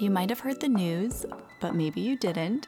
You might have heard the news, but maybe you didn't.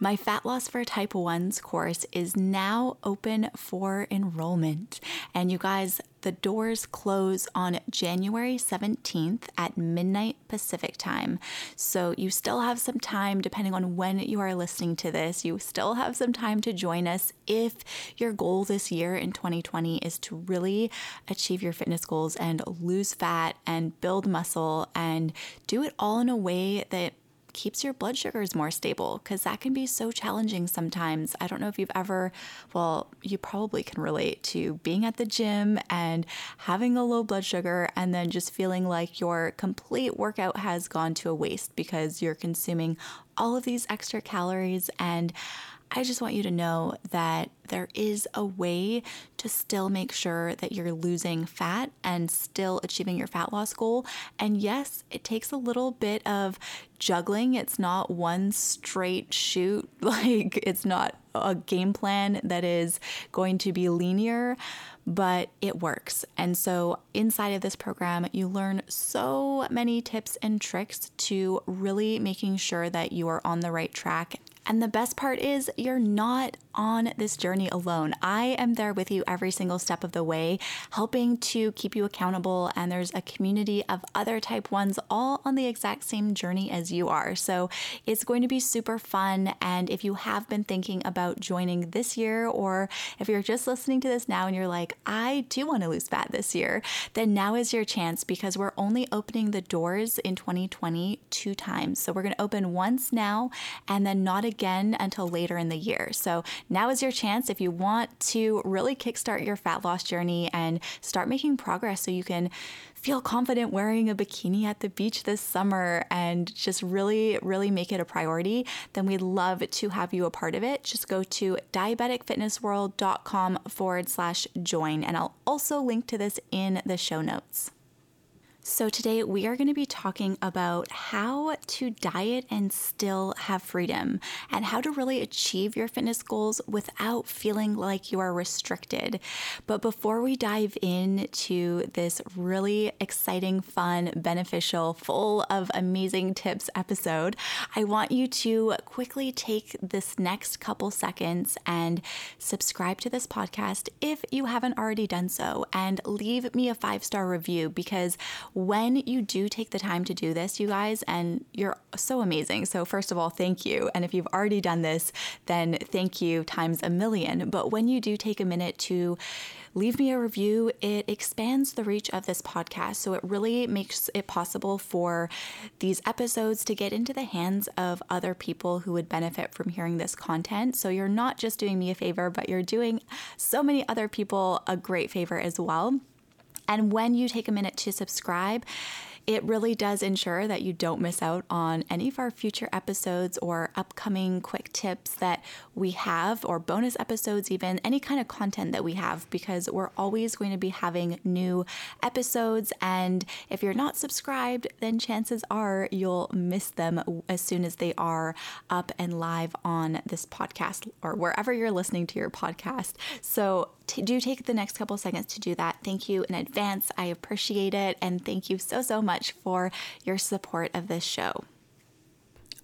My Fat Loss for Type 1s course is now open for enrollment. And you guys, the doors close on January 17th at midnight Pacific time. So you still have some time, depending on when you are listening to this, you still have some time to join us if your goal this year in 2020 is to really achieve your fitness goals and lose fat and build muscle and do it all in a way that keeps your blood sugars more stable because that can be so challenging sometimes. I don't know if you've ever, well, you probably can relate to being at the gym and having a low blood sugar and then just feeling like your complete workout has gone to a waste because you're consuming all of these extra calories and I just want you to know that there is a way to still make sure that you're losing fat and still achieving your fat loss goal. And yes, it takes a little bit of juggling. It's not one straight shoot, like, it's not a game plan that is going to be linear, but it works. And so, inside of this program, you learn so many tips and tricks to really making sure that you are on the right track and the best part is, you're not on this journey alone. I am there with you every single step of the way, helping to keep you accountable. And there's a community of other type ones all on the exact same journey as you are. So it's going to be super fun. And if you have been thinking about joining this year, or if you're just listening to this now and you're like, I do want to lose fat this year, then now is your chance because we're only opening the doors in 2020 two times. So we're going to open once now and then not again until later in the year. So now is your chance if you want to really kickstart your fat loss journey and start making progress so you can feel confident wearing a bikini at the beach this summer and just really, really make it a priority, then we'd love to have you a part of it. Just go to diabeticfitnessworld.com forward slash join, and I'll also link to this in the show notes. So, today we are going to be talking about how to diet and still have freedom and how to really achieve your fitness goals without feeling like you are restricted. But before we dive into this really exciting, fun, beneficial, full of amazing tips episode, I want you to quickly take this next couple seconds and subscribe to this podcast if you haven't already done so and leave me a five star review because when you do take the time to do this, you guys, and you're so amazing. So, first of all, thank you. And if you've already done this, then thank you times a million. But when you do take a minute to leave me a review, it expands the reach of this podcast. So, it really makes it possible for these episodes to get into the hands of other people who would benefit from hearing this content. So, you're not just doing me a favor, but you're doing so many other people a great favor as well. And when you take a minute to subscribe, it really does ensure that you don't miss out on any of our future episodes or upcoming quick tips that we have, or bonus episodes, even any kind of content that we have, because we're always going to be having new episodes. And if you're not subscribed, then chances are you'll miss them as soon as they are up and live on this podcast or wherever you're listening to your podcast. So t- do take the next couple seconds to do that. Thank you in advance. I appreciate it. And thank you so, so much for your support of this show.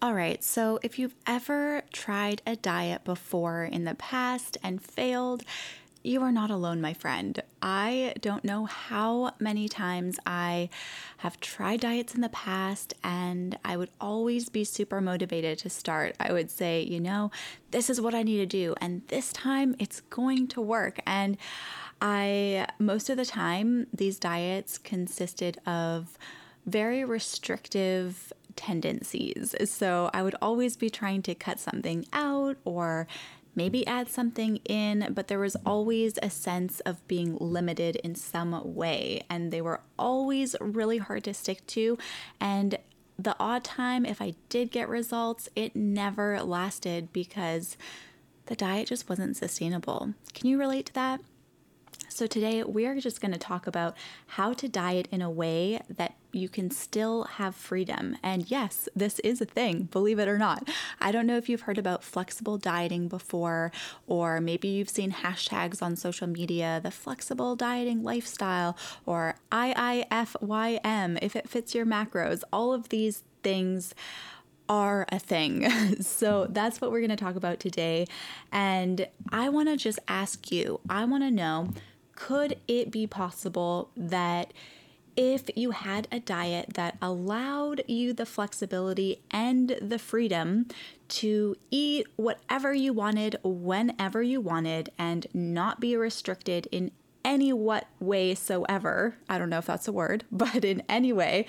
All right, so if you've ever tried a diet before in the past and failed, you are not alone, my friend. I don't know how many times I have tried diets in the past, and I would always be super motivated to start. I would say, you know, this is what I need to do, and this time it's going to work. And I, most of the time, these diets consisted of very restrictive tendencies. So I would always be trying to cut something out or maybe add something in, but there was always a sense of being limited in some way. And they were always really hard to stick to. And the odd time, if I did get results, it never lasted because the diet just wasn't sustainable. Can you relate to that? So, today we are just going to talk about how to diet in a way that you can still have freedom. And yes, this is a thing, believe it or not. I don't know if you've heard about flexible dieting before, or maybe you've seen hashtags on social media, the flexible dieting lifestyle, or IIFYM, if it fits your macros. All of these things are a thing. so that's what we're going to talk about today. And I want to just ask you I want to know could it be possible that if you had a diet that allowed you the flexibility and the freedom to eat whatever you wanted whenever you wanted and not be restricted in any what way so ever i don't know if that's a word but in any way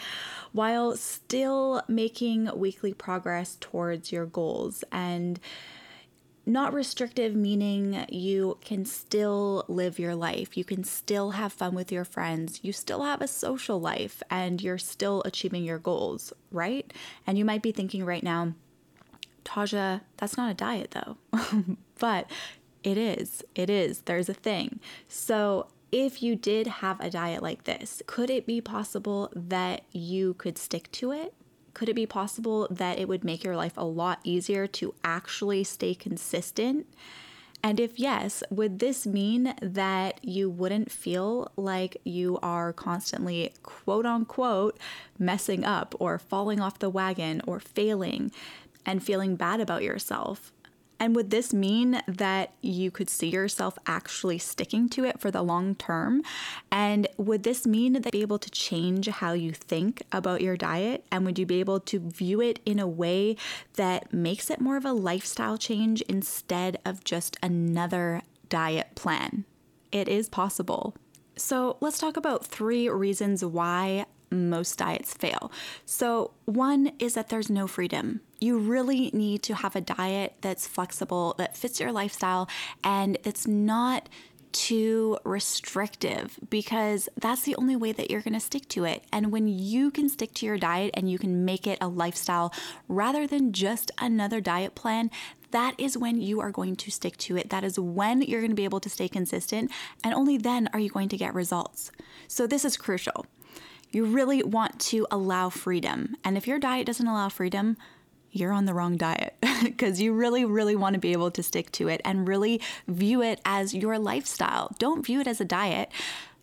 while still making weekly progress towards your goals. And not restrictive, meaning you can still live your life. You can still have fun with your friends. You still have a social life and you're still achieving your goals, right? And you might be thinking right now, Taja, that's not a diet though. but it is. It is. There's a thing. So, if you did have a diet like this, could it be possible that you could stick to it? Could it be possible that it would make your life a lot easier to actually stay consistent? And if yes, would this mean that you wouldn't feel like you are constantly, quote unquote, messing up or falling off the wagon or failing and feeling bad about yourself? And would this mean that you could see yourself actually sticking to it for the long term? And would this mean that you'd be able to change how you think about your diet? And would you be able to view it in a way that makes it more of a lifestyle change instead of just another diet plan? It is possible. So, let's talk about three reasons why most diets fail. So, one is that there's no freedom. You really need to have a diet that's flexible, that fits your lifestyle, and that's not too restrictive because that's the only way that you're going to stick to it. And when you can stick to your diet and you can make it a lifestyle rather than just another diet plan, that is when you are going to stick to it. That is when you're going to be able to stay consistent. And only then are you going to get results. So, this is crucial. You really want to allow freedom. And if your diet doesn't allow freedom, you're on the wrong diet because you really, really want to be able to stick to it and really view it as your lifestyle. Don't view it as a diet.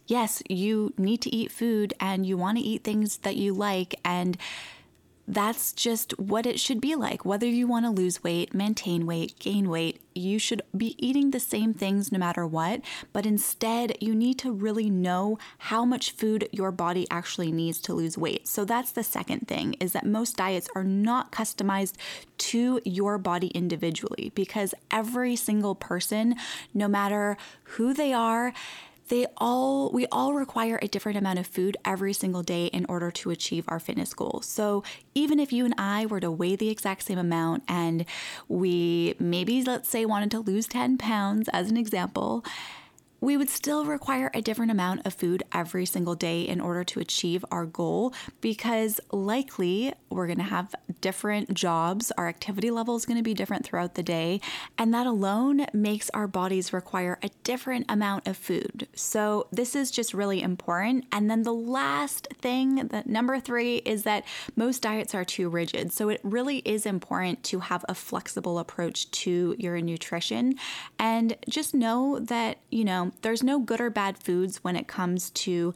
Yes, you need to eat food and you want to eat things that you like and that's just what it should be like. Whether you want to lose weight, maintain weight, gain weight, you should be eating the same things no matter what. But instead, you need to really know how much food your body actually needs to lose weight. So that's the second thing is that most diets are not customized to your body individually because every single person, no matter who they are, they all we all require a different amount of food every single day in order to achieve our fitness goals. So even if you and I were to weigh the exact same amount and we maybe let's say wanted to lose 10 pounds as an example, we would still require a different amount of food every single day in order to achieve our goal because likely we're going to have different jobs. Our activity level is going to be different throughout the day. And that alone makes our bodies require a different amount of food. So this is just really important. And then the last thing, that number three, is that most diets are too rigid. So it really is important to have a flexible approach to your nutrition and just know that, you there's no good or bad foods when it comes to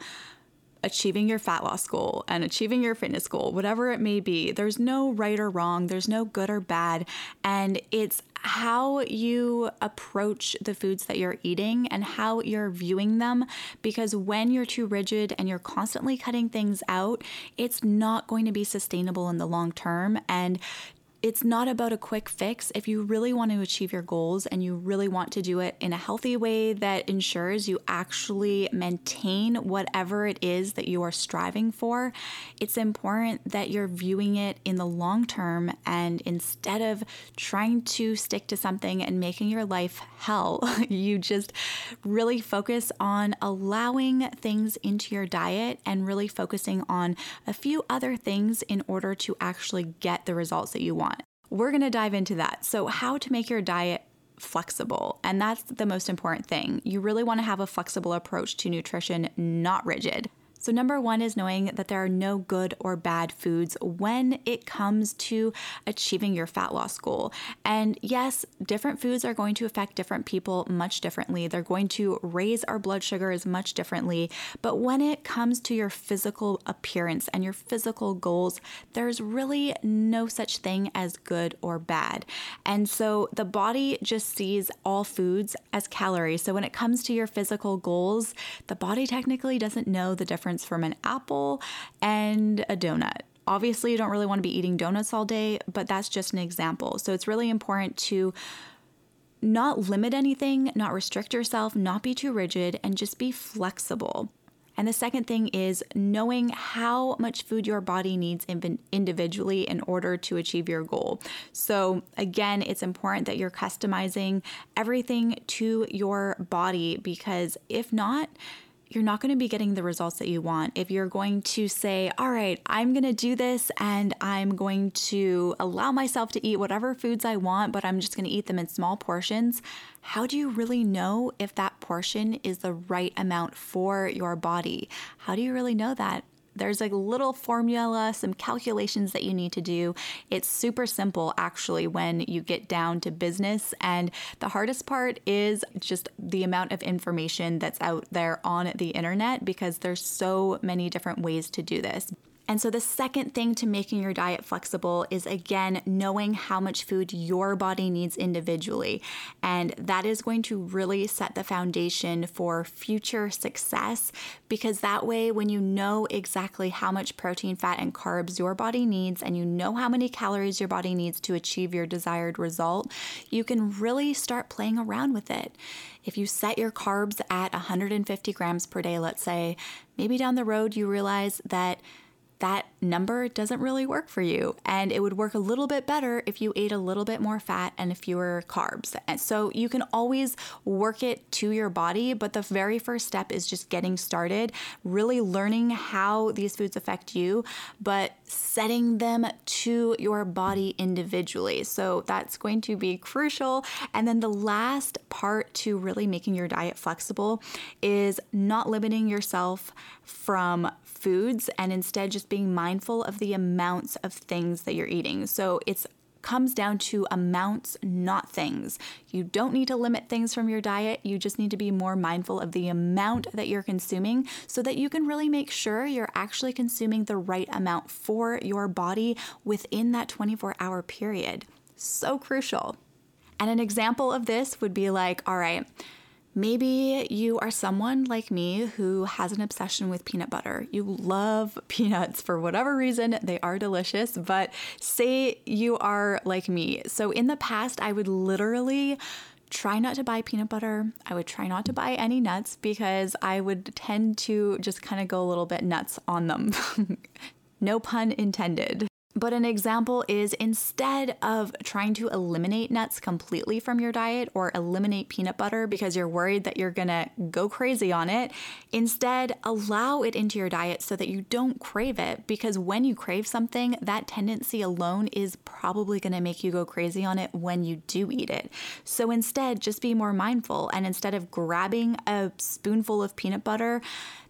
achieving your fat loss goal and achieving your fitness goal, whatever it may be. There's no right or wrong, there's no good or bad. And it's how you approach the foods that you're eating and how you're viewing them. Because when you're too rigid and you're constantly cutting things out, it's not going to be sustainable in the long term. And it's not about a quick fix. If you really want to achieve your goals and you really want to do it in a healthy way that ensures you actually maintain whatever it is that you are striving for, it's important that you're viewing it in the long term and instead of trying to stick to something and making your life hell, you just really focus on allowing things into your diet and really focusing on a few other things in order to actually get the results that you want. We're going to dive into that. So, how to make your diet flexible. And that's the most important thing. You really want to have a flexible approach to nutrition, not rigid. So, number one is knowing that there are no good or bad foods when it comes to achieving your fat loss goal. And yes, different foods are going to affect different people much differently. They're going to raise our blood sugars much differently. But when it comes to your physical appearance and your physical goals, there's really no such thing as good or bad. And so the body just sees all foods as calories. So when it comes to your physical goals, the body technically doesn't know the difference difference from an apple and a donut. Obviously, you don't really want to be eating donuts all day, but that's just an example. So it's really important to not limit anything, not restrict yourself, not be too rigid, and just be flexible. And the second thing is knowing how much food your body needs individually in order to achieve your goal. So, again, it's important that you're customizing everything to your body because if not, you're not going to be getting the results that you want. If you're going to say, all right, I'm going to do this and I'm going to allow myself to eat whatever foods I want, but I'm just going to eat them in small portions, how do you really know if that portion is the right amount for your body? How do you really know that? There's a little formula, some calculations that you need to do. It's super simple actually when you get down to business. And the hardest part is just the amount of information that's out there on the internet because there's so many different ways to do this. And so, the second thing to making your diet flexible is again knowing how much food your body needs individually. And that is going to really set the foundation for future success because that way, when you know exactly how much protein, fat, and carbs your body needs, and you know how many calories your body needs to achieve your desired result, you can really start playing around with it. If you set your carbs at 150 grams per day, let's say, maybe down the road you realize that that number doesn't really work for you. And it would work a little bit better if you ate a little bit more fat and fewer carbs. And so you can always work it to your body, but the very first step is just getting started, really learning how these foods affect you, but setting them to your body individually. So that's going to be crucial. And then the last part to really making your diet flexible is not limiting yourself from foods and instead just being mindful of the amounts of things that you're eating. So it's comes down to amounts, not things. You don't need to limit things from your diet. You just need to be more mindful of the amount that you're consuming so that you can really make sure you're actually consuming the right amount for your body within that 24 hour period. So crucial. And an example of this would be like, all right, Maybe you are someone like me who has an obsession with peanut butter. You love peanuts for whatever reason, they are delicious, but say you are like me. So in the past, I would literally try not to buy peanut butter. I would try not to buy any nuts because I would tend to just kind of go a little bit nuts on them. no pun intended. But an example is instead of trying to eliminate nuts completely from your diet or eliminate peanut butter because you're worried that you're gonna go crazy on it, instead allow it into your diet so that you don't crave it. Because when you crave something, that tendency alone is probably gonna make you go crazy on it when you do eat it. So instead, just be more mindful and instead of grabbing a spoonful of peanut butter,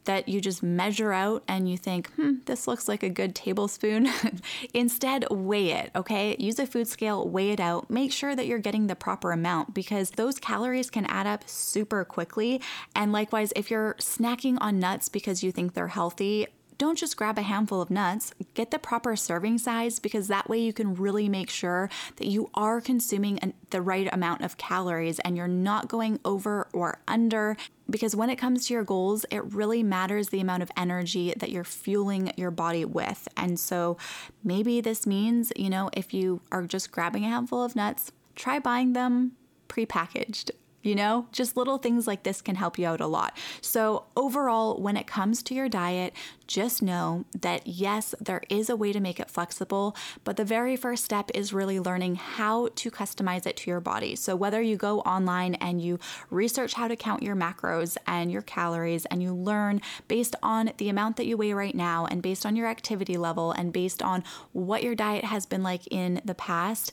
that you just measure out and you think, hmm, this looks like a good tablespoon. Instead, weigh it, okay? Use a food scale, weigh it out, make sure that you're getting the proper amount because those calories can add up super quickly. And likewise, if you're snacking on nuts because you think they're healthy, don't just grab a handful of nuts, get the proper serving size because that way you can really make sure that you are consuming an, the right amount of calories and you're not going over or under. Because when it comes to your goals, it really matters the amount of energy that you're fueling your body with. And so maybe this means, you know, if you are just grabbing a handful of nuts, try buying them prepackaged you know, just little things like this can help you out a lot. So, overall, when it comes to your diet, just know that yes, there is a way to make it flexible, but the very first step is really learning how to customize it to your body. So, whether you go online and you research how to count your macros and your calories, and you learn based on the amount that you weigh right now, and based on your activity level, and based on what your diet has been like in the past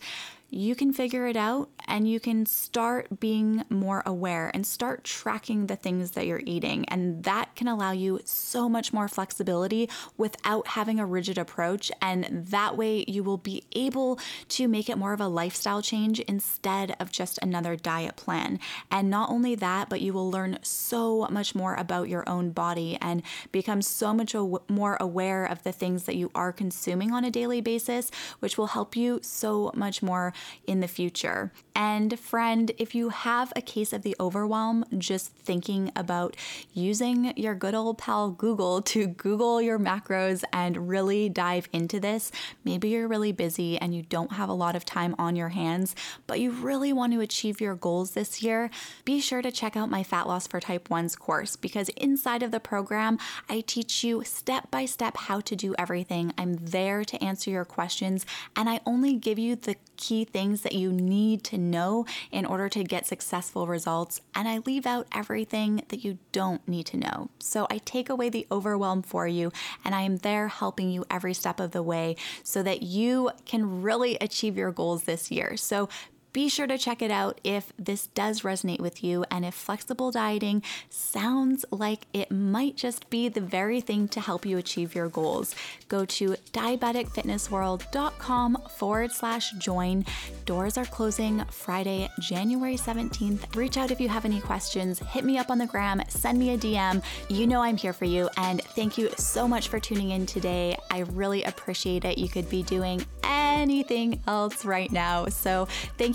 you can figure it out and you can start being more aware and start tracking the things that you're eating. And that can allow you so much more flexibility without having a rigid approach. And that way, you will be able to make it more of a lifestyle change instead of just another diet plan. And not only that, but you will learn so much more about your own body and become so much more aware of the things that you are consuming on a daily basis, which will help you so much more in the future. And friend, if you have a case of the overwhelm, just thinking about using your good old pal Google to Google your macros and really dive into this, maybe you're really busy and you don't have a lot of time on your hands, but you really want to achieve your goals this year, be sure to check out my Fat Loss for Type 1's course because inside of the program, I teach you step by step how to do everything. I'm there to answer your questions and I only give you the key things that you need to know in order to get successful results, and I leave out everything that you don't need to know. So I take away the overwhelm for you, and I am there helping you every step of the way so that you can really achieve your goals this year. So be sure to check it out if this does resonate with you and if flexible dieting sounds like it might just be the very thing to help you achieve your goals. Go to diabeticfitnessworld.com forward slash join. Doors are closing Friday, January 17th. Reach out if you have any questions. Hit me up on the gram, send me a DM. You know I'm here for you. And thank you so much for tuning in today. I really appreciate it. You could be doing anything else right now. So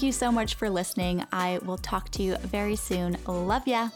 you so much for listening. I will talk to you very soon. Love ya.